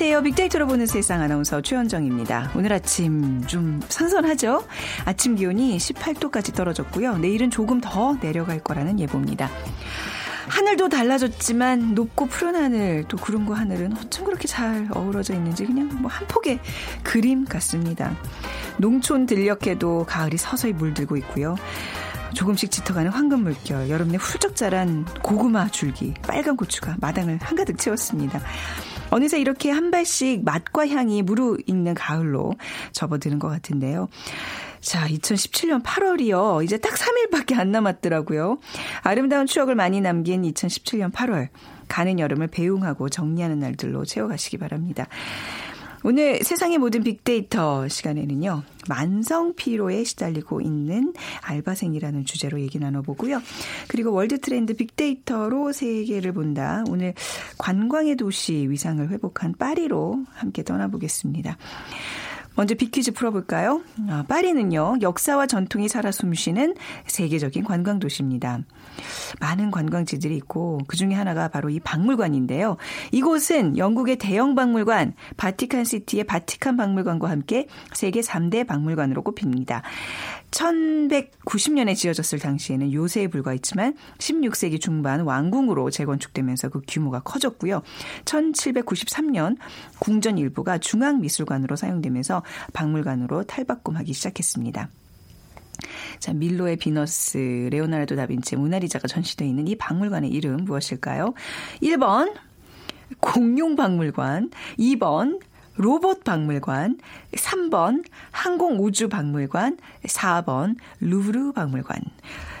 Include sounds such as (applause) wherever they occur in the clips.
안녕하세요. 빅데이터로 보는 세상 아나운서 최현정입니다. 오늘 아침 좀 선선하죠? 아침 기온이 18도까지 떨어졌고요. 내일은 조금 더 내려갈 거라는 예보입니다. 하늘도 달라졌지만 높고 푸른 하늘 또 구름과 하늘은 어쩜 그렇게 잘 어우러져 있는지 그냥 뭐 한 폭의 그림 같습니다. 농촌 들녘에도 가을이 서서히 물들고 있고요. 조금씩 짙어가는 황금 물결, 여름에 훌쩍 자란 고구마 줄기, 빨간 고추가 마당을 한가득 채웠습니다. 어느새 이렇게 한 발씩 맛과 향이 무르익는 가을로 접어드는 것 같은데요. 자, 2017년 8월이요. 이제 딱 3일밖에 안 남았더라고요. 아름다운 추억을 많이 남긴 2017년 8월. 가는 여름을 배웅하고 정리하는 날들로 채워가시기 바랍니다. 오늘 세상의 모든 빅데이터 시간에는요. 만성 피로에 시달리고 있는 알바생이라는 주제로 얘기 나눠보고요. 그리고 World Trend 빅데이터로 세계를 본다. 오늘 관광의 도시 위상을 회복한 파리로 함께 떠나보겠습니다. 먼저 비퀴즈 풀어볼까요? 아, 파리는요, 역사와 전통이 살아 숨쉬는 세계적인 관광 도시입니다. 많은 관광지들이 있고 그 중에 하나가 바로 이 박물관인데요. 이곳은 영국의 대형 박물관 바티칸 시티의 바티칸 박물관과 함께 세계 3대 박물관으로 꼽힙니다. 1190년에 지어졌을 당시에는 요새에 불과했지만 16세기 중반 왕궁으로 재건축되면서 그 규모가 커졌고요. 1793년 궁전 일부가 중앙미술관으로 사용되면서 박물관으로 탈바꿈하기 시작했습니다. 자, 밀로의 비너스, 레오나르도 다빈치, 모나리자가 전시되어 있는 이 박물관의 이름 무엇일까요? 1번 공룡 박물관, 2번 로봇 박물관, 3번 항공우주 박물관, 4번 루브르 박물관.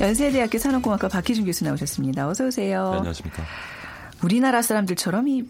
연세대학교 산업공학과 박희준 교수 나오셨습니다. 어서 오세요. 네, 안녕하십니까. 우리나라 사람들처럼 이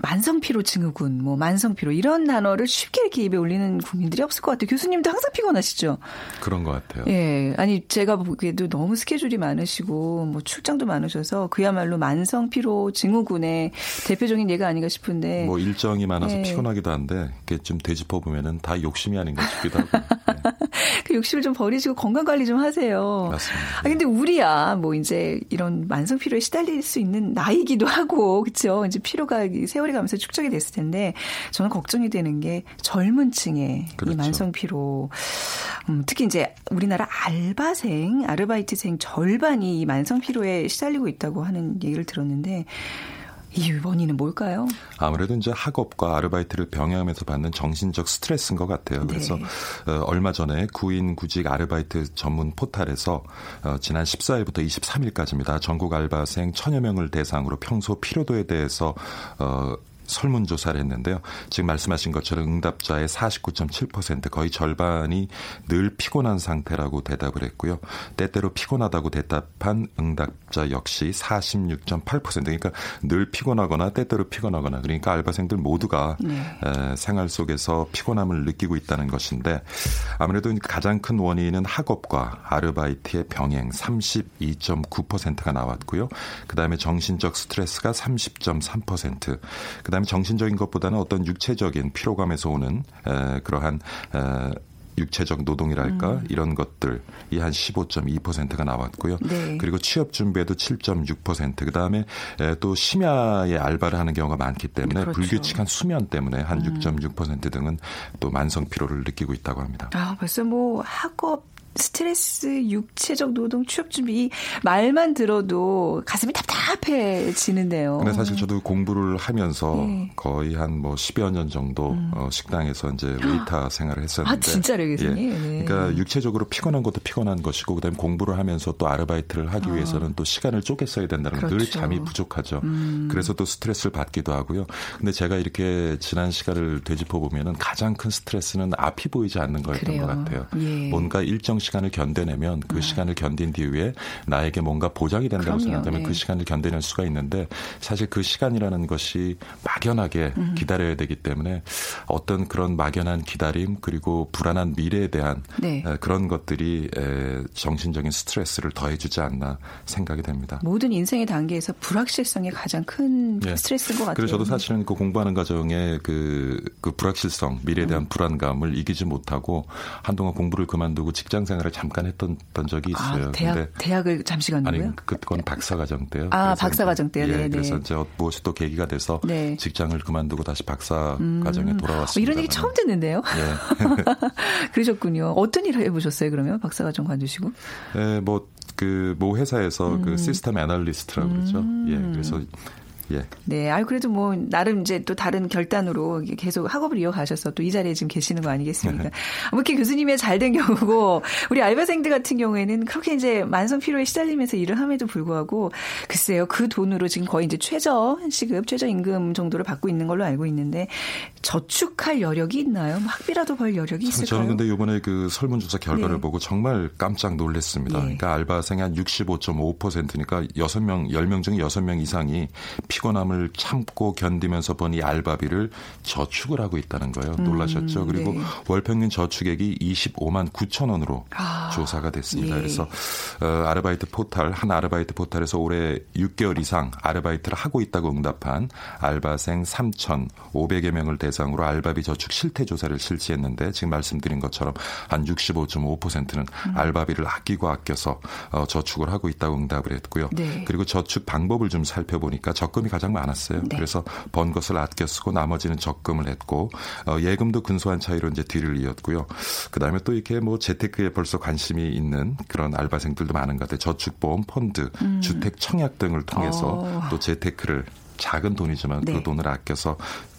만성 피로 증후군, 뭐 만성 피로 이런 단어를 쉽게 이렇게 입에 올리는 국민들이 없을 것 같아요. 교수님도 항상 피곤하시죠? 그런 것 같아요. 예, 아니 제가 보기에도 너무 스케줄이 많으시고 뭐 출장도 많으셔서 그야말로 만성 피로 증후군의 대표적인 예가 아닌가 싶은데. 뭐 일정이 많아서 예. 피곤하기도 한데 이게 좀 되짚어 보면은 다 욕심이 아닌가 싶기도 하고. 네. (laughs) 그 욕심을 좀 버리시고 건강 관리 좀 하세요. 맞습니다. 아 근데 우리야 뭐 이제 이런 만성 피로에 시달릴 수 있는 나이기도 하고 그렇죠. 이제 피로가 세월 세월이 가면서 축적이 됐을 텐데 저는 걱정이 되는 게 젊은 층의 그렇죠. 이 만성 피로 음, 특히 이제 우리나라 알바생 아르바이트생 절반이 이 만성 피로에 시달리고 있다고 하는 얘기를 들었는데 이 원인은 뭘까요? 아무래도 이제 학업과 아르바이트를 병행하면서 받는 정신적 스트레스인 것 같아요. 네. 그래서 어, 얼마 전에 구인 구직 아르바이트 전문 포탈에서 어, 지난 14일부터 23일까지입니다. 전국 알바생 천여 명을 대상으로 평소 피로도에 대해서 어, 설문조사를 했는데요. 지금 말씀하신 것처럼 응답자의 49.7% 거의 절반이 늘 피곤한 상태라고 대답을 했고요. 때때로 피곤하다고 대답한 응답자 역시 46.8% 그러니까 늘 피곤하거나 때때로 피곤하거나 그러니까 알바생들 모두가 네. 에, 생활 속에서 피곤함을 느끼고 있다는 것인데 아무래도 가장 큰 원인은 학업과 아르바이트의 병행 32.9%가 나왔고요. 그다음에 정신적 스트레스가 30.3%, 그다음에 그다음에 정신적인 것보다는 어떤 육체적인 피로감에서 오는 에, 그러한 에, 육체적 노동이랄까 음. 이런 것들이 한 15.2%가 나왔고요. 네. 그리고 취업 준비에도 7.6%. 그다음에 또 심야에 알바를 하는 경우가 많기 때문에 그렇죠. 불규칙한 수면 때문에 한 6.6% 음. 등은 또 만성 피로를 느끼고 있다고 합니다. 아, 벌써 뭐 학업 스트레스, 육체적 노동, 취업 준비 말만 들어도 가슴이 답답해지는데요. 근데 사실 저도 공부를 하면서 네. 거의 한 뭐 10여 년 정도 음. 어, 식당에서 이제 웨이터 생활을 했었는데 아, 진짜로 교수님? 예. 네. 그러니까 육체적으로 피곤한 것도 피곤한 것이고 그다음에 공부를 하면서 또 아르바이트를 하기 어. 위해서는 또 시간을 쪼개 써야 된다는 그렇죠. 늘 잠이 부족하죠. 음. 그래서 또 스트레스를 받기도 하고요. 근데 제가 이렇게 지난 시간을 되짚어 보면은 가장 큰 스트레스는 앞이 보이지 않는 거였던 그래요. 것 같아요. 예. 뭔가 일정 시간을 견뎌내면 그 네. 시간을 견딘 뒤에 나에게 뭔가 보장이 된다고 그럼요. 생각하면 네. 그 시간을 견뎌낼 수가 있는데 사실 그 시간이라는 것이 막연하게 음. 기다려야 되기 때문에 어떤 그런 막연한 기다림 그리고 불안한 미래에 대한 네. 그런 것들이 정신적인 스트레스를 더해주지 않나 생각이 됩니다. 모든 인생의 단계에서 불확실성이 가장 큰 네. 스트레스인 것 같아요. 그래서 저도 사실은 그 공부하는 과정에 그, 그 불확실성, 미래에 대한 음. 불안감을 이기지 못하고 한동안 공부를 그만두고 직장 생활 을 잠깐 했던 적이 아, 있어요. 아, 대학, 대학을 잠시 간다고요? 아니, 그건 박사과정 때요. 아, 박사과정 때요? 예, 네, 그래서 이제 무엇이 또 계기가 돼서 네. 직장을 그만두고 다시 박사과정에 음. 돌아왔습니다. 이런 얘기 처음 듣는데요? 예. (laughs) 그러셨군요. 어떤 일을 해보셨어요, 그러면? 박사과정 관두시고? 예, 뭐, 그, 모 회사에서 그 음. 그 시스템 애널리스트라고 그러죠. 예, 음. 그래서 예. 네. 아유, 그래도 뭐, 나름 이제 또 다른 결단으로 계속 학업을 이어가셔서 또 이 자리에 지금 계시는 거 아니겠습니까? (laughs) 이렇게 교수님의 잘된 경우고, 우리 알바생들 같은 경우에는 그렇게 이제 만성 피로에 시달리면서 일을 함에도 불구하고, 글쎄요, 그 돈으로 지금 거의 이제 최저 시급, 최저 임금 정도를 받고 있는 걸로 알고 있는데, 저축할 여력이 있나요? 뭐 학비라도 벌 여력이 있을까요? 저는 근데 이번에 그 설문조사 결과를 네. 보고 정말 깜짝 놀랐습니다. 네. 그러니까 알바생이 한 65.5%니까 6명, 10명 중에 6명 이상이 피 곤함을 참고 견디면서 번 이 알바비를 저축을 하고 있다는 거예요. 음, 놀라셨죠? 그리고 네. 월 평균 저축액이 25만 9천 원으로 아, 조사가 됐습니다. 예. 그래서 어, 아르바이트 포탈 한 아르바이트 포탈에서 올해 6개월 이상 아르바이트를 하고 있다고 응답한 알바생 3,500여 명을 대상으로 알바비 저축 실태 조사를 실시했는데 지금 말씀드린 것처럼 한 65.5%는 음. 알바비를 아끼고 아껴서 어, 저축을 하고 있다고 응답을 했고요. 네. 그리고 저축 방법을 좀 살펴보니까 적금 이 적금이 가장 많았어요. 네. 그래서 번 것을 아껴 쓰고 나머지는 적금을 했고 어, 예금도 근소한 차이로 이제 뒤를 이었고요. 그다음에 또 이렇게 뭐 재테크에 벌써 관심이 있는 그런 알바생들도 많은 것 같아요. 저축보험 펀드, 음. 주택 청약 등을 통해서 어. 또 재테크를 작은 돈이지만 그 네. 그 돈을 아껴서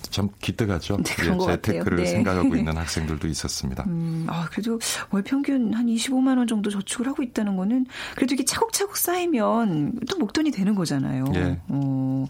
참 기특하죠. 네, 예, 재테크를 네. 생각하고 있는 (laughs) 학생들도 있었습니다. 음, 아, 그래도 월 평균 한 25만 원 정도 저축을 하고 있다는 거는 그래도 이게 차곡차곡 쌓이면 또 목돈이 되는 거잖아요. 예. 어,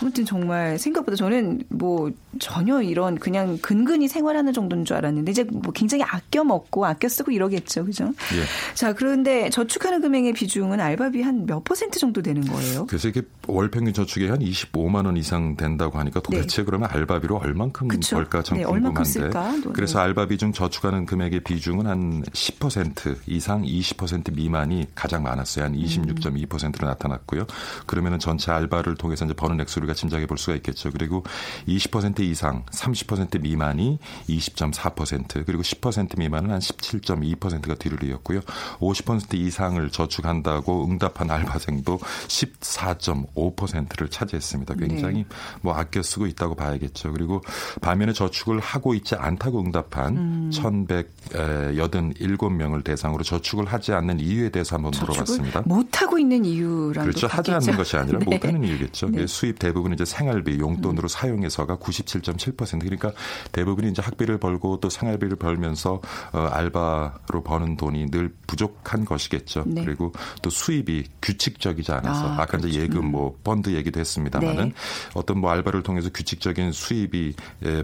아무튼 정말 생각보다 저는 뭐 전혀 이런 그냥 근근히 생활하는 정도인 줄 알았는데 이제 뭐 굉장히 아껴 먹고 아껴 쓰고 이러겠죠. 그죠? 예. 자, 그런데 저축하는 금액의 비중은 알바비 한 몇 퍼센트 정도 되는 거예요? 그래서 이게 월 평균 저축이 한 25만 원 이상 된다고 하니까 도대체 네. 그러면 알바 알바비로 얼만큼 그쵸? 벌까 참 네, 궁금한데. 그래서 알바비 중 저축하는 금액의 비중은 한 10% 이상 20% 미만이 가장 많았어요. 한 26.2%로 나타났고요. 그러면은 전체 알바를 통해서 이제 버는 액수를 짐작해 볼 수가 있겠죠. 그리고 20% 이상 30% 미만이 20.4% 그리고 10% 미만은 한 17.2%가 뒤를 이었고요. 50% 이상을 저축한다고 응답한 알바생도 14.5%를 차지했습니다. 굉장히 네. 뭐 아껴 쓰고 있다고 봐야겠죠. 있죠. 그리고 반면에 저축을 하고 있지 않다고 응답한 음. 1,187명을 대상으로 저축을 하지 않는 이유에 대해서 한번 물어봤습니다. 못 하고 있는 이유란 그렇죠. 하지 않는 것이 아니라 (laughs) 네. 못 하는 이유겠죠. 네. 수입 대부분 이제 생활비 용돈으로 음. 사용해서가 97.7% 그러니까 대부분이 이제 학비를 벌고 또 생활비를 벌면서 어, 알바로 버는 돈이 늘 부족한 것이겠죠. 네. 그리고 또 수입이 규칙적이지 않아서 아, 까 그렇죠. 이제 예금 뭐 펀드 얘기도 했습니다만은 네. 어떤 뭐 알바를 통해서 규칙적인 수입 수입이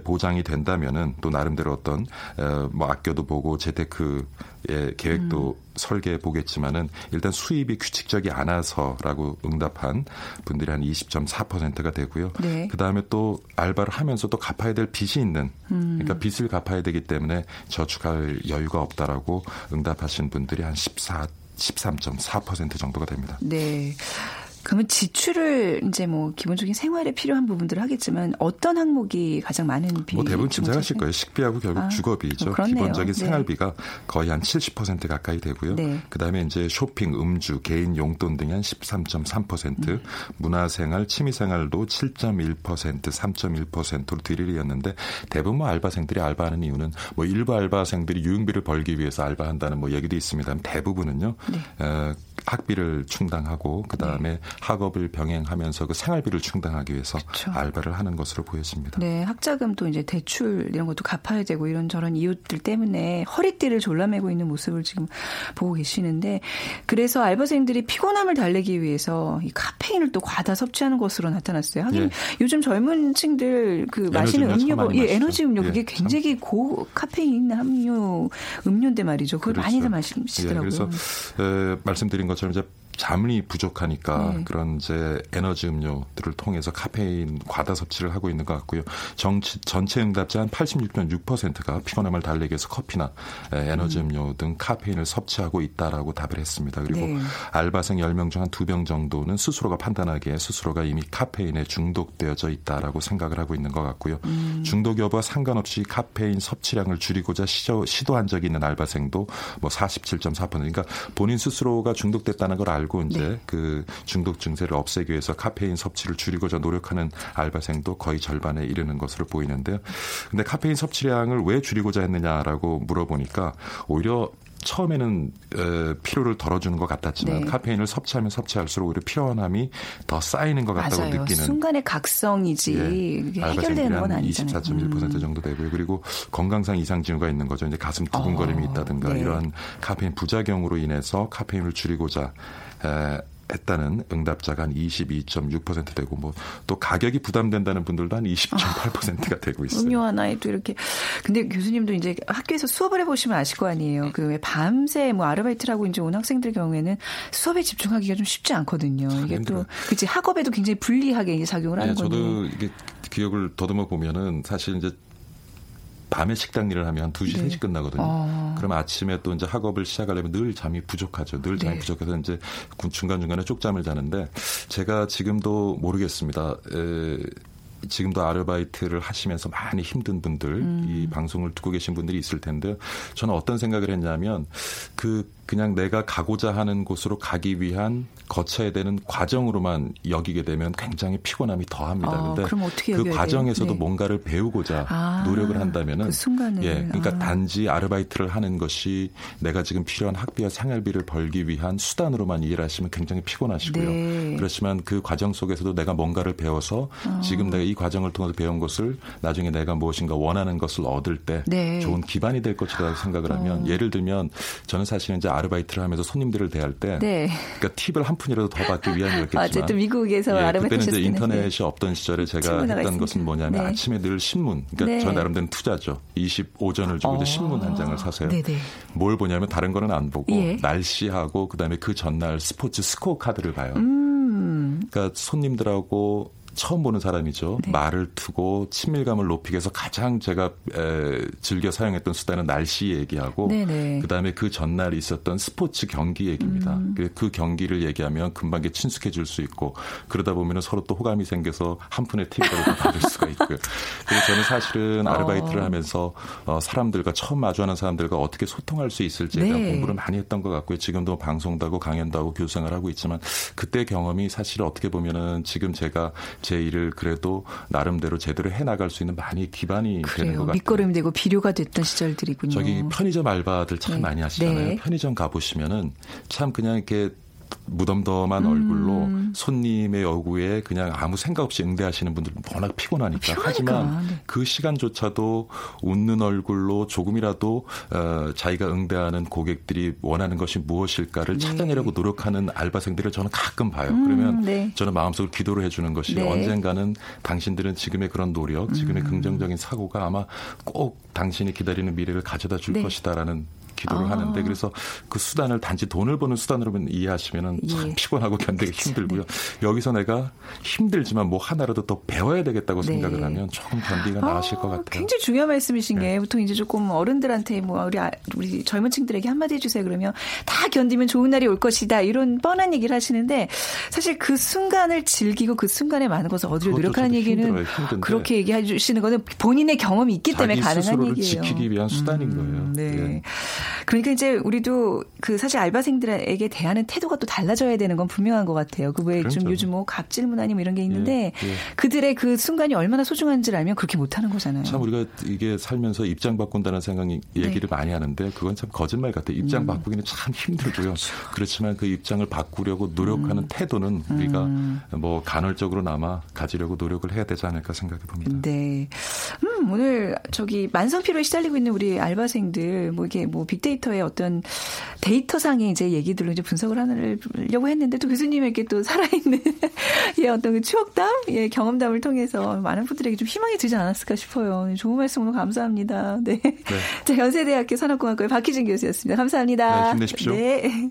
보장이 된다면은 또 나름대로 어떤 뭐 아껴도 보고 재테크 의 계획도 음. 설계해 보겠지만은 일단 수입이 규칙적이 않아서라고 응답한 분들이 한 20.4%가 되고요. 네. 그 다음에 또 알바를 하면서 또 갚아야 될 빚이 있는, 음. 그러니까 빚을 갚아야 되기 때문에 저축할 여유가 없다라고 응답하신 분들이 한 14, 13.4% 정도가 됩니다. 네. 그러면 지출을 이제 뭐 기본적인 생활에 필요한 부분들을 하겠지만 어떤 항목이 가장 많은 비? 뭐 대부분 짐작하실 거예요. 식비하고 결국 아, 주거비죠. 뭐 기본적인 네. 생활비가 거의 한 70% 가까이 되고요. 네. 그다음에 이제 쇼핑, 음주, 개인 용돈 등이 한 13.3%, 음. 문화생활, 취미생활도 7.1%, 3.1%로 뒤리이었는데 대부분 뭐 알바생들이 알바하는 이유는 뭐 일부 알바생들이 유흥비를 벌기 위해서 알바한다는 뭐 얘기도 있습니다. 대부분은요. 네. 어, 학비를 충당하고 그 다음에 네. 학업을 병행하면서 그 생활비를 충당하기 위해서 그렇죠. 알바를 하는 것으로 보여집니다. 네, 학자금도 이제 대출 이런 것도 갚아야 되고 이런 저런 이웃들 때문에 허리띠를 졸라매고 있는 모습을 지금 보고 계시는데 그래서 알바생들이 피곤함을 달래기 위해서 이 카페인을 또 과다 섭취하는 것으로 나타났어요. 하긴 예. 요즘 젊은 층들 그 마시는 음료, 예, 에너지 음료 그게 예, 굉장히 참. 고 카페인 함유 음료인데 말이죠. 그걸 그렇죠. 많이들 마시더라고요. 예, 그래서 에, 말씀드린 것처럼 이제 잠이 부족하니까 네. 그런 이제 에너지 음료들을 통해서 카페인 과다 섭취를 하고 있는 것 같고요. 정치, 전체 응답자 한 86.6%가 피곤함을 달래기 위해서 커피나 에너지 음. 료 등 카페인을 섭취하고 있다라고 답을 했습니다. 그리고 네. 알바생 10명 중한 2병 정도는 스스로가 판단하기에 스스로가 이미 카페인에 중독되어져 있다라고 생각을 하고 있는 것 같고요. 음. 중독 여부와 상관없이 카페인 섭취량을 줄이고자 시도, 시도한 적이 있는 알바생도 뭐 47.4% 그러니까 본인 스스로가 중독됐다는 걸 알. 알고 이제 네. 그 중독 증세를 없애기 위해서 카페인 섭취를 줄이고자 노력하는 알바생도 거의 절반에 이르는 것으로 보이는데요. 근데 카페인 섭취량을 왜 줄이고자 했느냐라고 물어보니까 오히려 처음에는 에, 피로를 덜어주는 것 같았지만 네. 카페인을 섭취하면 섭취할수록 오히려 피로함이 더 쌓이는 것 같다고 맞아요. 느끼는 순간의 각성이지 예, 해결되는 건 아니잖아요. 24.1% 음. 정도 되고요. 그리고 건강상 이상 징후가 있는 거죠. 이제 가슴 두근거림이 어, 있다든가 네. 이러한 카페인 부작용으로 인해서 카페인을 줄이고자 에, 했다는 응답자가 한 22.6% 되고 뭐 또 가격이 부담된다는 분들도 한 20.8%가 되고 있어요. 음료 하나에 또 이렇게 근데 교수님도 이제 학교에서 수업을 해보시면 아실 거 아니에요. 그 왜 밤새 뭐 아르바이트를 하고 이제 온 학생들 경우에는 수업에 집중하기가 좀 쉽지 않거든요. 이게 또 그치 학업에도 굉장히 불리하게 이제 작용을 하는 네, 거죠. 저도 이게 기억을 더듬어 보면은 사실 이제 밤에 식당 일을 하면 2시, 네. 3시 끝나거든요. 어. 그럼 아침에 또 이제 학업을 시작하려면 늘 잠이 부족하죠. 늘 잠이 네. 부족해서 이제 중간중간에 쪽잠을 자는데 제가 지금도 모르겠습니다. 에, 지금도 아르바이트를 하시면서 많이 힘든 분들, 음. 이 방송을 듣고 계신 분들이 있을 텐데요. 저는 어떤 생각을 했냐면 그 그냥 내가 가고자 하는 곳으로 가기 위한 거쳐야 되는 과정으로만 여기게 되면 굉장히 피곤함이 더합니다. 아, 그런데 그 과정에서도 네. 뭔가를 배우고자 아, 노력을 한다면은 그 예, 그러니까 아. 단지 아르바이트를 하는 것이 내가 지금 필요한 학비와 생활비를 벌기 위한 수단으로만 이해를 하시면 굉장히 피곤하시고요. 네. 그렇지만 그 과정 속에서도 내가 뭔가를 배워서 아. 지금 내가 이 과정을 통해서 배운 것을 나중에 내가 무엇인가 원하는 것을 얻을 때 네. 좋은 기반이 될 것이라고 생각을 하면 어. 예를 들면 저는 사실은 이제 아르바이트를 하면서 손님들을 대할 때 네. 그러니까 팁을 한 푼이라도 더 받기 (laughs) 위함이었겠지만 어쨌든 미국에서 예, 아르바이트 그때는 이제 인터넷이 네. 없던 시절에 제가 했던 있습니다. 것은 뭐냐면 네. 아침에 늘 신문 그러니까 네. 저 나름대로 투자죠 25전을 주고 어. 이제 신문 한 장을 사세요 네네. 뭘 보냐면 다른 거는 안 보고 예. 날씨하고 그다음에 그 전날 스포츠 스코어 카드를 봐요. 음. 그러니까 손님들하고 처음 보는 사람이죠. 네. 말을 투고 친밀감을 높이기 위해서 가장 제가 에, 즐겨 사용했던 수단은 날씨 얘기하고 네네. 그다음에 그 전날 있었던 스포츠 경기 얘기입니다. 음. 그 경기를 얘기하면 금방 친숙해질 수 있고 그러다 보면 서로 또 호감이 생겨서 한 푼의 팁을 받을 (laughs) 수가 있고요. 그래서 저는 사실은 아르바이트를 어. 하면서 어, 사람들과 처음 마주하는 사람들과 어떻게 소통할 수 있을지에 대한 네. 공부를 많이 했던 것 같고요. 지금도 방송도 하고 강연도 하고 교수생활 하고 있지만 그때 경험이 사실 어떻게 보면은 지금 제가 제 일을 그래도 나름대로 제대로 해 나갈 수 있는 많이 기반이 그래요. 되는 것 같아요. 밑거름 되고 비료가 됐던 시절들이군요. 저기 편의점 알바들 참 네. 많이 하시잖아요. 네. 편의점 가 보시면은 참 그냥 이렇게 무덤덤한 음. 얼굴로 손님의 요구에 그냥 아무 생각 없이 응대하시는 분들은 워낙 피곤하니까. 피곤하니까. 하지만 네. 그 시간조차도 웃는 얼굴로 조금이라도 어, 자기가 응대하는 고객들이 원하는 것이 무엇일까를 네. 찾아내려고 노력하는 알바생들을 저는 가끔 봐요. 음, 그러면 네. 저는 마음속으로 기도를 해주는 것이 네. 언젠가는 당신들은 지금의 그런 노력, 지금의 음. 긍정적인 사고가 아마 꼭 당신이 기다리는 미래를 가져다 줄 네. 것이다라는 기도를 아. 하는데 그래서 그 수단을 단지 돈을 버는 수단으로만 이해하시면은 참 예. 피곤하고 견디기 그렇죠. 힘들고요. 네. 여기서 내가 힘들지만 뭐 하나라도 더 배워야 되겠다고 네. 생각을 하면 조금 견디가 아, 나으실 것 같아요. 굉장히 중요한 말씀이신 게 네. 보통 이제 조금 어른들한테 뭐 우리 아, 우리 젊은 층들에게 한마디 해주세요 그러면 다 견디면 좋은 날이 올 것이다 이런 뻔한 얘기를 하시는데 사실 그 순간을 즐기고 그 순간에 많은 것을 얻으려 노력하는 얘기는 힘들어요, 그렇게 얘기해 주시는 거는 본인의 경험이 있기 때문에 가능한 얘기예요. 지키기 위한 수단인 음, 거예요. 네. 네. 그러니까 이제 우리도 그 사실 알바생들에게 대하는 태도가 또 달라져야 되는 건 분명한 것 같아요. 그 외에 좀 요즘 뭐 갑질 문화니 뭐 이런 게 있는데 예, 예. 그들의 그 순간이 얼마나 소중한지를 알면 그렇게 못하는 거잖아요. 참 우리가 이게 살면서 입장 바꾼다는 생각이 얘기를 네. 많이 하는데 그건 참 거짓말 같아요. 입장 음. 바꾸기는 참 힘들고요. 그렇죠. 그렇지만 그 입장을 바꾸려고 노력하는 음. 태도는 우리가 음. 뭐 간헐적으로나마 가지려고 노력을 해야 되지 않을까 생각해 봅니다. 네. 음, 오늘 저기 만성피로에 시달리고 있는 우리 알바생들 뭐 이게 뭐 빅데이터의 어떤 데이터상의 이제 얘기들로 이제 분석을 하려고 했는데 또 교수님에게 또 살아있는 (laughs) 예 어떤 그 추억담, 예 경험담을 통해서 많은 분들에게 좀 희망이 되지 않았을까 싶어요. 좋은 말씀 오늘 감사합니다. 네. 네. (laughs) 자, 연세대학교 산업공학과의 박희준 교수였습니다. 감사합니다. 네, 힘내십시오. 네.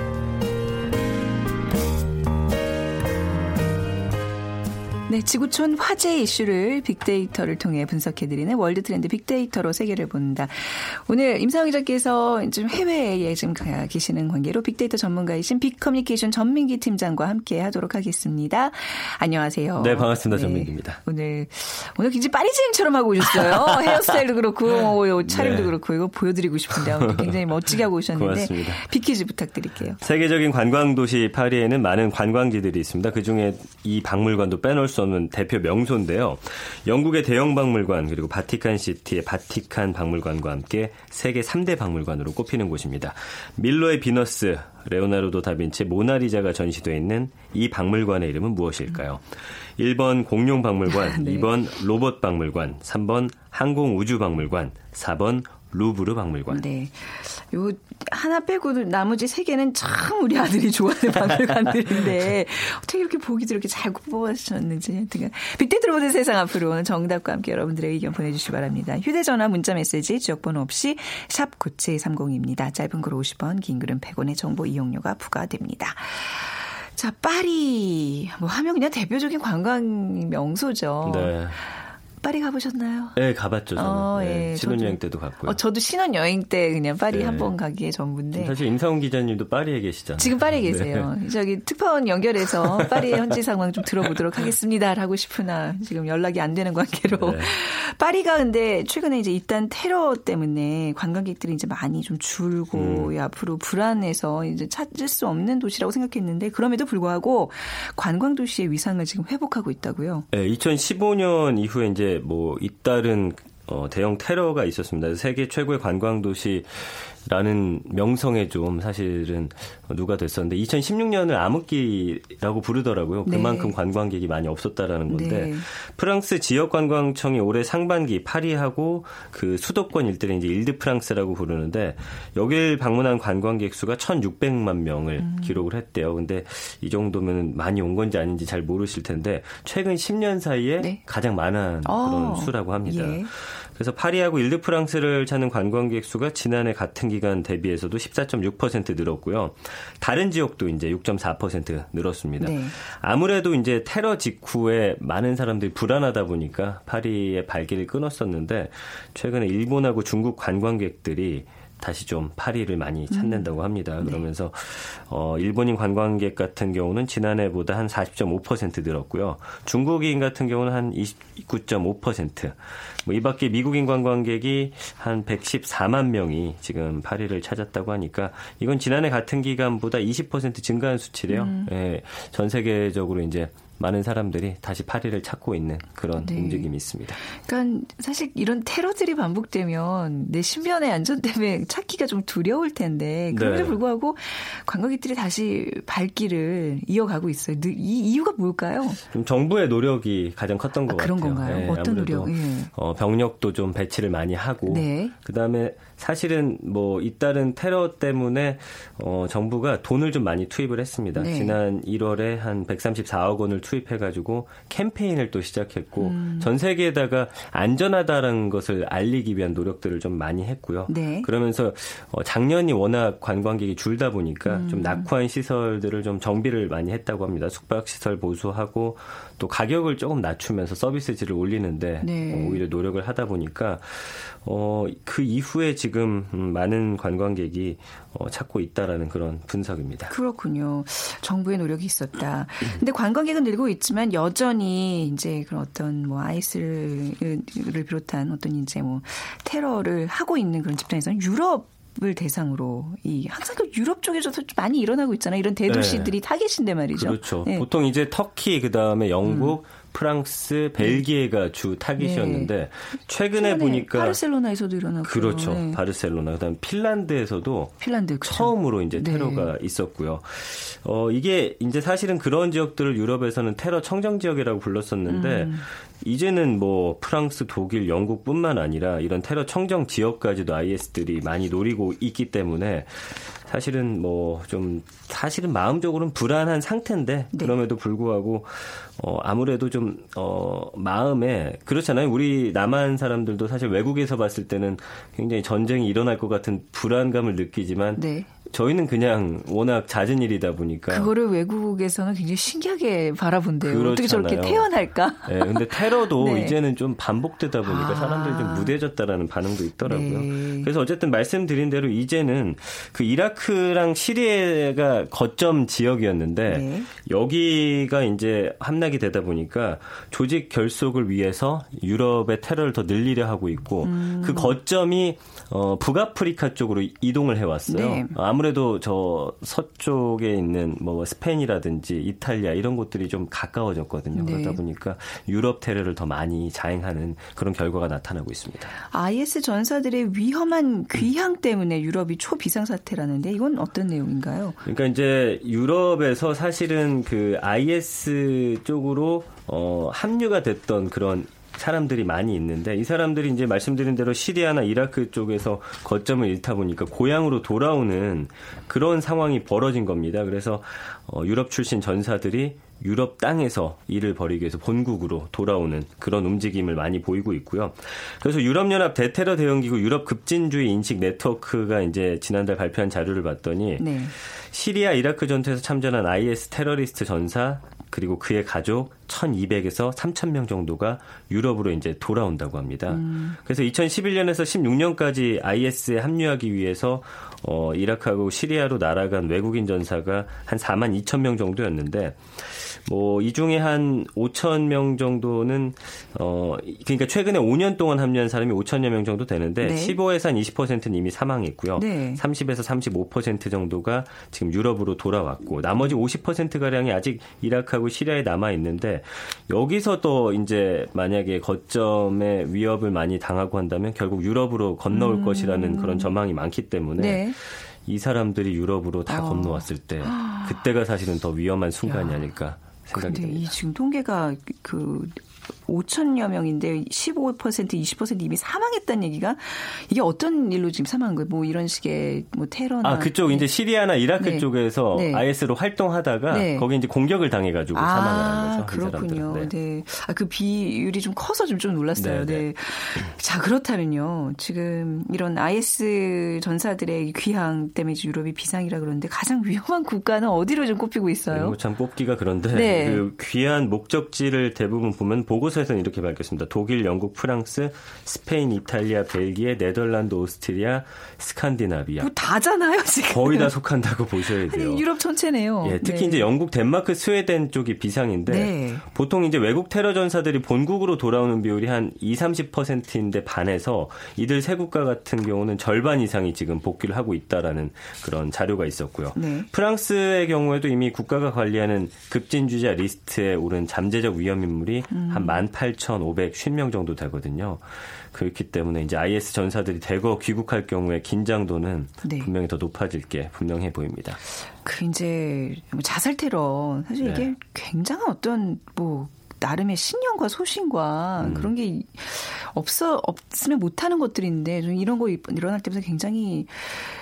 네, 지구촌 화제 이슈를 빅데이터를 통해 분석해드리는 World Trend 빅데이터로 세계를 본다. 오늘 임상훈 기자께서 좀 해외에 지금 가 계시는 관계로 빅데이터 전문가이신 빅커뮤니케이션 전민기 팀장과 함께 하도록 하겠습니다. 안녕하세요. 네, 반갑습니다. 네, 전민기입니다. 오늘 오늘 굉장히 파리지앵처럼 하고 오셨어요. (laughs) 헤어스타일도 그렇고 차림도 네. 그렇고 이거 보여드리고 싶은데 굉장히 멋지게 하고 오셨는데 고맙습니다. 빅퀴즈 부탁드릴게요. 세계적인 관광 도시 파리에는 많은 관광지들이 있습니다. 그 중에 이 박물관도 빼놓을 수 없는 대표 명소인데요. 영국의 대형 박물관 그리고 바티칸 시티의 바티칸 박물관과 함께 세계 3대 박물관으로 꼽히는 곳입니다. 밀로의 비너스, 레오나르도 다빈치 모나리자가 전시되어 있는 이 박물관의 이름은 무엇일까요? 1번 공룡 박물관, (laughs) 네. 2번 로봇 박물관, 3번 항공 우주 박물관, 4번 루브르 박물관. 네. 요 하나 빼고 나머지 세 개는 참 우리 아들이 좋아하는 (laughs) 박물관들인데 어떻게 이렇게 보기도 이렇게 잘 뽑아주셨는지 하여튼 빅데이터로 보는 세상 앞으로 정답과 함께 여러분들의 의견 보내주시기 바랍니다. 휴대전화 문자메시지 지역번호 없이 샵 9730입니다. 짧은 글 50원 긴 글은 100원의 정보 이용료가 부과됩니다. 자 파리 뭐 하면 그냥 대표적인 관광 명소죠. 네. 파리 가보셨나요? 네, 가봤죠. 저는. 어, 네, 예, 신혼여행 때도 갔고요. 어, 저도 신혼여행 때 그냥 파리 네. 한번 가기에 전부인데. 사실 임상훈 기자님도 파리에 계시잖아요. 지금 파리에 네. 계세요. 네. 저기 특파원 연결해서 파리의 현지 상황 좀 들어보도록 하겠습니다. 하고 싶으나 지금 연락이 안 되는 관계로. 네. 파리가 근데 최근에 이제 일단 테러 때문에 관광객들이 이제 많이 좀 줄고 음. 앞으로 불안해서 이제 찾을 수 없는 도시라고 생각했는데 그럼에도 불구하고 관광 도시의 위상을 지금 회복하고 있다고요. 네, 2015년 이후에 이제 뭐 잇따른 어, 대형 테러가 있었습니다. 세계 최고의 관광 도시 라는 명성에 좀 사실은 누가 됐었는데 2016년을 암흑기라고 부르더라고요. 네. 그만큼 네. 관광객이 많이 없었다라는 건데 네. 프랑스 지역 관광청이 올해 상반기 파리하고 그 수도권 일대를 이제 일드 프랑스라고 부르는데 여길 방문한 관광객 수가 1,600만 명을 음. 기록을 했대요. 근데 이 정도면 많이 온 건지 아닌지 잘 모르실 텐데 최근 10년 사이에 네. 가장 많은 그런 어. 수라고 합니다. 예. 그래서 파리하고 일드 프랑스를 찾는 관광객 수가 지난해 같은 기간 대비해서도 14.6% 늘었고요. 다른 지역도 이제 6.4% 늘었습니다. 네. 아무래도 이제 테러 직후에 많은 사람들이 불안하다 보니까 파리의 발길을 끊었었는데 최근에 일본하고 중국 관광객들이 다시 좀 파리를 많이 찾는다고 음. 합니다. 네. 그러면서 어 일본인 관광객 같은 경우는 지난해보다 한 40.5% 늘었고요. 중국인 같은 경우는 한 29.5%. 뭐 이 밖에 미국인 관광객이 한 114만 명이 지금 파리를 찾았다고 하니까 이건 지난해 같은 기간보다 20% 증가한 수치래요. 음. 예, 전 세계적으로 이제 많은 사람들이 다시 파리를 찾고 있는 그런 네. 움직임이 있습니다. 그러니까 사실 이런 테러들이 반복되면 내 신변의 안전 때문에 찾기가 좀 두려울 텐데 그럼에도 네. 불구하고 관광객들이 다시 발길을 이어가고 있어요. 이 이유가 뭘까요? 좀 정부의 노력이 가장 컸던 것 아, 그런 같아요. 그런 건가요? 네, 어떤 노력? 예. 어, 병력도 좀 배치를 많이 하고 네. 그다음에 사실은 뭐 잇따른 테러 때문에 어, 정부가 돈을 좀 많이 투입을 했습니다. 네. 지난 1월에 한 134억 원을 투입해가지고 캠페인을 또 시작했고 음. 전 세계에다가 안전하다라는 것을 알리기 위한 노력들을 좀 많이 했고요. 네. 그러면서 어, 작년이 워낙 관광객이 줄다 보니까 음. 좀 낙후한 시설들을 좀 정비를 많이 했다고 합니다. 숙박 시설 보수하고 또 가격을 조금 낮추면서 서비스 질을 올리는데 네. 어, 오히려 노력을 하다 보니까 어, 그 이후에 지금 지금 음, 많은 관광객이 어, 찾고 있다라는 그런 분석입니다. 그렇군요. 정부의 노력이 있었다. 근데 관광객은 늘고 있지만 여전히 이제 그런 어떤 뭐 아이스를 비롯한 어떤 이제 뭐 테러를 하고 있는 그런 집단에서는 유럽 을 대상으로 이 항상 그 유럽 쪽에서도 많이 일어나고 있잖아요. 이런 대도시들이 네. 타겟인데 말이죠. 그렇죠. 네. 보통 이제 터키 그다음에 영국 음. 프랑스, 벨기에가 주 타깃이었는데 네. 최근에 보니까 바르셀로나에서도 일어나고 그렇죠. 네. 바르셀로나 그다음 핀란드에서도 핀란드 그렇죠. 처음으로 이제 네. 테러가 네. 있었고요. 어 이게 이제 사실은 그런 지역들을 유럽에서는 테러 청정 지역이라고 불렀었는데 음. 이제는 뭐 프랑스, 독일, 영국뿐만 아니라 이런 테러 청정 지역까지도 IS들이 많이 노리고 있기 때문에 사실은 뭐 좀 사실은 마음적으로는 불안한 상태인데 네. 그럼에도 불구하고 어 아무래도 좀 어 마음에 그렇잖아요. 우리 남한 사람들도 사실 외국에서 봤을 때는 굉장히 전쟁이 일어날 것 같은 불안감을 느끼지만 네. 저희는 그냥 워낙 잦은 일이다 보니까 그거를 외국에서는 굉장히 신기하게 바라본대요. 그렇잖아요. 어떻게 저렇게 태어날까? 네, 근데 테러도 (laughs) 네. 이제는 좀 반복되다 보니까 아. 사람들이 좀 무뎌졌다라는 반응도 있더라고요. 네. 그래서 어쨌든 말씀드린 대로 이제는 그 이라크랑 시리아가 거점 지역이었는데 네. 여기가 이제 함락이 되다 보니까 조직 결속을 위해서 유럽의 테러를 더 늘리려 하고 있고 음. 그 거점이 어, 북아프리카 쪽으로 이동을 해왔어요. 네. 아무래도 저 서쪽에 있는 뭐 스페인이라든지 이탈리아 이런 곳들이 좀 가까워졌거든요. 네. 그러다 보니까 유럽 테러를 더 많이 자행하는 그런 결과가 나타나고 있습니다. IS 전사들의 위험한 귀향 때문에 유럽이 초비상 사태라는데 이건 어떤 내용인가요? 그러니까 이제 유럽에서 사실은 그 IS 쪽으로 어, 합류가 됐던 그런 사람들이 많이 있는데 이 사람들이 이제 말씀드린 대로 시리아나 이라크 쪽에서 거점을 잃다 보니까 고향으로 돌아오는 그런 상황이 벌어진 겁니다. 그래서 어, 유럽 출신 전사들이 유럽 땅에서 일을 벌이기 위해서 본국으로 돌아오는 그런 움직임을 많이 보이고 있고요. 그래서 유럽연합 대테러 대응기구 유럽 급진주의 인식 네트워크가 이제 지난달 발표한 자료를 봤더니 네. 시리아 이라크 전투에서 참전한 IS 테러리스트 전사 그리고 그의 가족 1,200에서 3,000명 정도가 유럽으로 이제 돌아온다고 합니다. 음. 그래서 2011년에서 16년까지 IS에 합류하기 위해서 어, 이라크하고 시리아로 날아간 외국인 전사가 한 4만 2천 명 정도였는데 뭐 이 중에 한 5천 명 정도는 어 그러니까 최근에 5년 동안 합류한 사람이 5천여 명 정도 되는데 네. 15에서 한 20%는 이미 사망했고요. 네. 30에서 35% 정도가 지금 유럽으로 돌아왔고 나머지 50% 가량이 아직 이라크하고 시리아에 남아 있는데 여기서 또 이제 만약에 거점의 위협을 많이 당하고 한다면 결국 유럽으로 건너올 음. 것이라는 그런 전망이 많기 때문에 네. 이 사람들이 유럽으로 다 어. 건너왔을 때 그때가 사실은 더 위험한 순간이 야. 아닐까 생각이 근데 이 지금 통계가 그 5천여 명인데 15% 20% 이미 사망했다는 얘기가 이게 어떤 일로 지금 사망한 거예요? 뭐 이런 식의 뭐 테러나 아 그쪽 네. 이제 시리아나 이라크 네. 쪽에서 네. IS로 활동하다가 네. 거기 이제 공격을 당해가지고 아, 사망을 한 거죠. 그렇군요. 네. 네. 아 그 비율이 좀 커서 좀 좀 놀랐어요. 네. 네. 자 그렇다면요. 지금 이런 IS 전사들의 귀향 때문에 유럽이 비상이라 그러는데 가장 위험한 국가는 어디로 좀 꼽히고 있어요? 참 꼽기가 그런데 그 귀한 목적지를 대부분 보면 보고서 에서는 이렇게 밝혔습니다. 독일, 영국, 프랑스, 스페인, 이탈리아, 벨기에, 네덜란드, 오스트리아, 스칸디나비아. 뭐 다잖아요, 지금. 거의 다 속한다고 보셔야 돼요. 유럽 전체네요. 예, 특히 네. 이제 영국, 덴마크, 스웨덴 쪽이 비상인데 네. 보통 이제 외국 테러 전사들이 본국으로 돌아오는 비율이 한 2, 30%인데 반해서 이들 세 국가 같은 경우는 절반 이상이 지금 복귀를 하고 있다라는 그런 자료가 있었고요. 네. 프랑스의 경우에도 이미 국가가 관리하는 급진주의자 리스트에 오른 잠재적 위험 인물이 음. 한 18,550명 정도 되거든요. 그렇기 때문에 이제 IS 전사들이 대거 귀국할 경우에 긴장도는 네. 분명히 더 높아질 게 분명해 보입니다. 그 이제 뭐 자살 테러 사실 이게 네. 굉장한 어떤 뭐 나름의 신념과 소신과 음. 그런 게 없어 없으면 못하는 것들인데 좀 이런 거 일어날 때부터 굉장히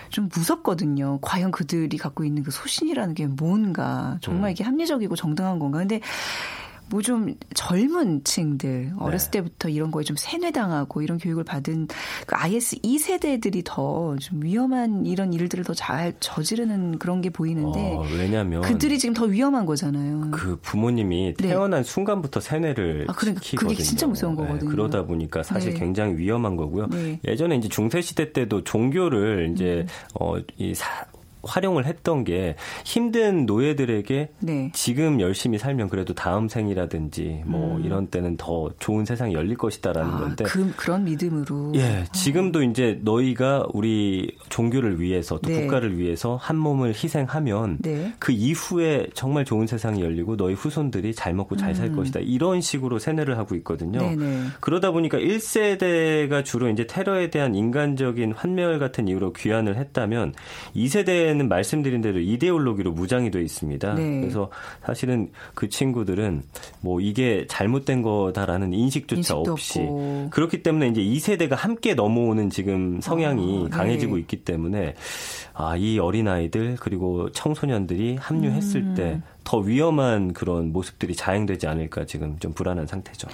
좀 무섭거든요. 과연 그들이 갖고 있는 그 소신이라는 게 뭔가 정말 음. 이게 합리적이고 정당한 건가? 근데 뭐 좀 젊은 층들 어렸을 네. 때부터 이런 거에 좀 세뇌당하고 이런 교육을 받은 그 IS 2세대들이 더 좀 위험한 이런 일들을 더 잘 저지르는 그런 게 보이는데 어, 왜냐면 그들이 지금 더 위험한 거잖아요. 그 부모님이 네. 태어난 네. 순간부터 세뇌를 아, 그러니까 시키거든요. 그게 진짜 무서운 네, 거거든요. 네, 그러다 보니까 사실 네. 굉장히 위험한 거고요. 예전에 이제 중세 시대 때도 종교를 이제 음. 어이 활용을 했던 게 힘든 노예들에게 네. 지금 열심히 살면 그래도 다음 생이라든지 뭐 음. 이런 때는 더 좋은 세상이 열릴 것이다라는 아, 건데 그, 그런 믿음으로 예 지금도 이제 너희가 우리 종교를 위해서 또 네. 국가를 위해서 한 몸을 희생하면 네. 그 이후에 정말 좋은 세상이 열리고 너희 후손들이 잘 먹고 잘살 음. 것이다 이런 식으로 세뇌를 하고 있거든요 네네. 그러다 보니까 1세대가 주로 이제 테러에 대한 인간적인 환멸 같은 이유로 귀환을 했다면 2세대 때는 말씀드린 대로 이데올로기로 무장이 돼 있습니다. 네. 그래서 사실은 그 친구들은 뭐 이게 잘못된 거다라는 인식조차 없이 없고. 그렇기 때문에 이제 이 세대가 함께 넘어오는 지금 성향이 아, 강해지고 네. 있기 때문에 아, 이 어린아이들 그리고 청소년들이 합류했을 음. 때더 위험한 그런 모습들이 자행되지 않을까 지금 좀 불안한 상태죠.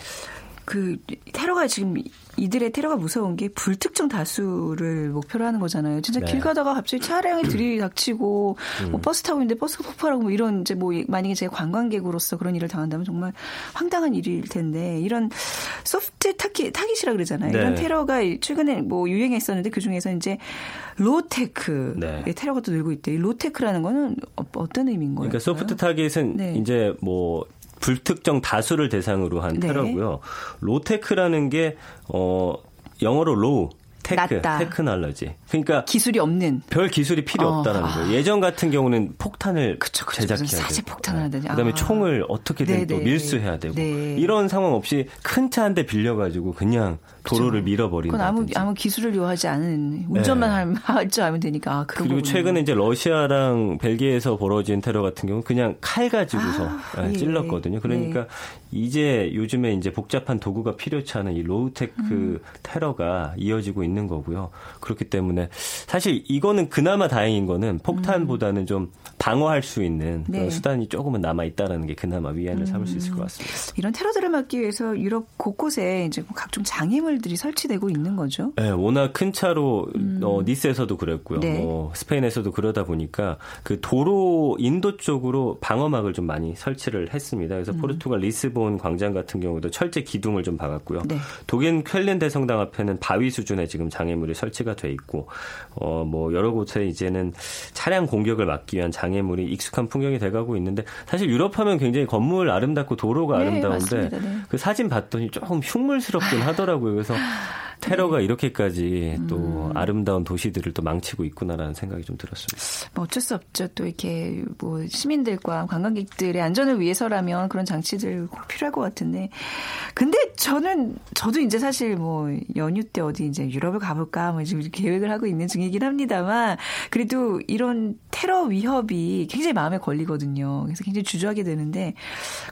그 테러가 지금 이들의 테러가 무서운 게 불특정 다수를 목표로 하는 거잖아요. 진짜 네. 길 가다가 갑자기 차량이 들이닥치고 음. 뭐 버스 타고 있는데 버스가 폭발하고 뭐 이런 이제 뭐 만약에 제가 관광객으로서 그런 일을 당한다면 정말 황당한 일일 텐데 이런 soft target target이라 그러잖아요. 네. 이런 테러가 최근에 뭐 유행했었는데 그 중에서 이제 low-tech 네. 테러가 또 늘고 있대. low-tech라는 거는 어떤 의미인 거예요? 그러니까 소프트 target은 네. 이제 뭐 불특정 다수를 대상으로 한 네. 테러고요. low-tech라는 게 어, 영어로 low tech, 낮다. technology. 그러니까 기술이 없는 별 기술이 필요 어, 없다는 아. 거예요. 예전 같은 경우는 폭탄을 그쵸, 그쵸, 제작해야 사제 폭탄을 하더니 그다음에 아. 총을 어떻게든 또 밀수해야 되고 네. 이런 상황 없이 큰 차 한 대 빌려가지고 그냥 도로를 밀어버린다. 그건 아무 아무 기술을 요하지 않은 운전만 네. (laughs) 할 줄 알면 되니까. 아, 그리고 최근에 이제 러시아랑 벨기에에서 벌어진 테러 같은 경우는 그냥 칼 가지고서 아, 예. 찔렀거든요. 그러니까 네. 이제 요즘에 이제 복잡한 도구가 필요치 않은 이 low-tech 음. 테러가 이어지고 있는 거고요. 그렇기 때문에 사실 이거는 그나마 다행인 거는 폭탄보다는 음. 좀 방어할 수 있는 네. 수단이 조금은 남아 있다라는 게 그나마 위안을 음. 삼을 수 있을 것 같습니다. 이런 테러들을 막기 위해서 유럽 곳곳에 이제 뭐 각종 장애물 들이 설치되고 있는 거죠. 네, 워낙 큰 차로 음. 어, 니스에서도 그랬고요. 네. 뭐 스페인에서도 그러다 보니까 그 도로 인도 쪽으로 방어막을 좀 많이 설치를 했습니다. 그래서 음. 포르투갈 리스본 광장 같은 경우도 철제 기둥을 좀 박았고요. 네. 독일 쾰렌 대성당 앞에는 바위 수준의 지금 장애물이 설치가 돼 있고 어, 뭐 여러 곳에 이제는 차량 공격을 막기 위한 장애물이 익숙한 풍경이 돼가고 있는데 사실 유럽 하면 굉장히 건물 아름답고 도로가 네, 아름다운데 네. 그 사진 봤더니 조금 흉물스럽긴 하더라고요. 그래서 (laughs) 테러가 네. 이렇게까지 또 음. 아름다운 도시들을 또 망치고 있구나라는 생각이 좀 들었습니다. 뭐 어쩔 수 없죠. 또 이렇게 뭐 시민들과 관광객들의 안전을 위해서라면 그런 장치들 꼭 필요할 것 같은데. 근데 저는 저도 이제 사실 뭐 연휴 때 어디 이제 유럽을 가볼까 뭐 지금 계획을 하고 있는 중이긴 합니다만 그래도 이런 테러 위협이 굉장히 마음에 걸리거든요. 그래서 굉장히 주저하게 되는데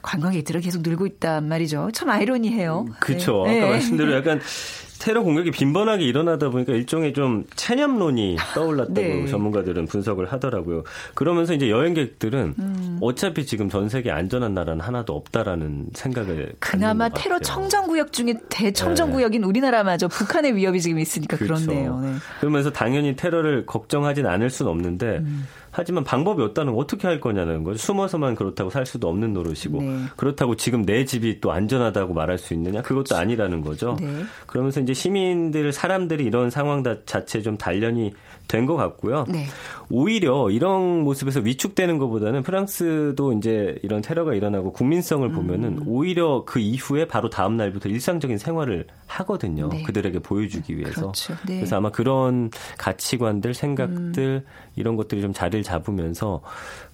관광객들은 계속 늘고 있단 말이죠. 참 아이러니해요. 그렇죠. 네. 아까 네. 말씀대로 약간 (laughs) 테러 공격이 빈번하게 일어나다 보니까 일종의 좀 체념론이 (laughs) 떠올랐다고 네. 전문가들은 분석을 하더라고요. 그러면서 이제 여행객들은 음. 어차피 지금 전 세계 안전한 나라는 하나도 없다라는 생각을 그나마 테러 청정구역 중에 대청정구역인 네. 우리나라마저 북한의 위협이 지금 있으니까 그렇죠. 그렇네요. 네. 그러면서 당연히 테러를 걱정하진 않을 수는 없는데 음. 하지만 방법이 없다는 어떻게 할 거냐는 거죠. 숨어서만 그렇다고 살 수도 없는 노릇이고 네. 그렇다고 지금 내 집이 또 안전하다고 말할 수 있느냐 그것도 그렇죠. 아니라는 거죠. 네. 그러면서 이제 시민들 사람들이 이런 상황 자체 좀 단련이 된 것 같고요. 네. 오히려 이런 모습에서 위축되는 것보다는 프랑스도 이제 이런 테러가 일어나고 국민성을 보면은 음. 오히려 그 이후에 바로 다음 날부터 일상적인 생활을 하거든요. 네. 그들에게 보여주기 위해서. 그렇죠. 네. 그래서 아마 그런 가치관들, 생각들 음. 이런 것들이 좀 자리를 잡으면서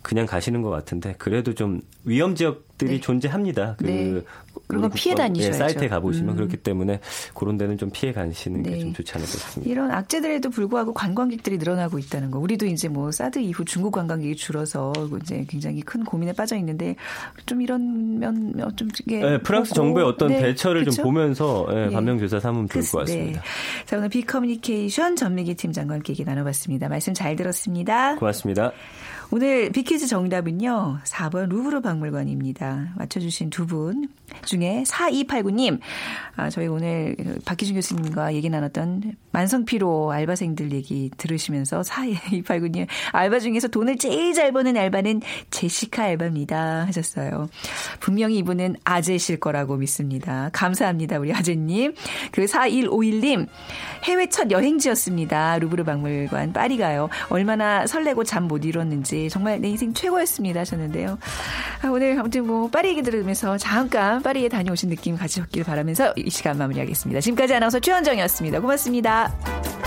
그냥 가시는 것 같은데 그래도 좀 위험 지역들이 네. 존재합니다. 그 네. 그런 거 피해 다니셔야죠. 예, 사이트에 가보시면 음. 그렇기 때문에 그런 데는 좀 피해 가시는 네. 게좀 좋지 않을까 싶습니다. 이런 악재들에도 불구하고 관광객들이 늘어나고 있다는 거. 우리도 이제 뭐 사드 이후 중국 관광객이 줄어서 이제 굉장히 큰 고민에 빠져 있는데 좀 이런 면좀 이게 네, 프랑스 정부의 어떤 네. 대처를 그렇좀 보면서 예, 네. 반면 교사 삼으면 좋을 것 같습니다. 자 오늘 비커뮤니케이션 전미기 팀장과 함께 얘기 나눠봤습니다. 말씀 잘 들었습니다. 고맙습니다. 오늘 비키즈 정답은요. 4번 루브르 박물관입니다. 맞춰주신 두 분 중에 4289님. 아, 저희 오늘 박희준 교수님과 얘기 나눴던 만성피로 알바생들 얘기 들으시면서 4289님. 알바 중에서 돈을 제일 잘 버는 알바는 제시카 알바입니다. 하셨어요. 분명히 이분은 아재실 거라고 믿습니다. 감사합니다. 우리 아재님. 그 4151님. 해외 첫 여행지였습니다. 루브르 박물관 파리 가요. 얼마나 설레고 잠 못 이뤘는지 정말 내 인생 최고였습니다 하셨는데요. 아, 오늘 아무튼 뭐 파리 얘기 들으면서 잠깐 파리에 다녀오신 느낌 가지셨길 바라면서 이 시간 마무리하겠습니다. 지금까지 아나운서 최현정이었습니다. 고맙습니다.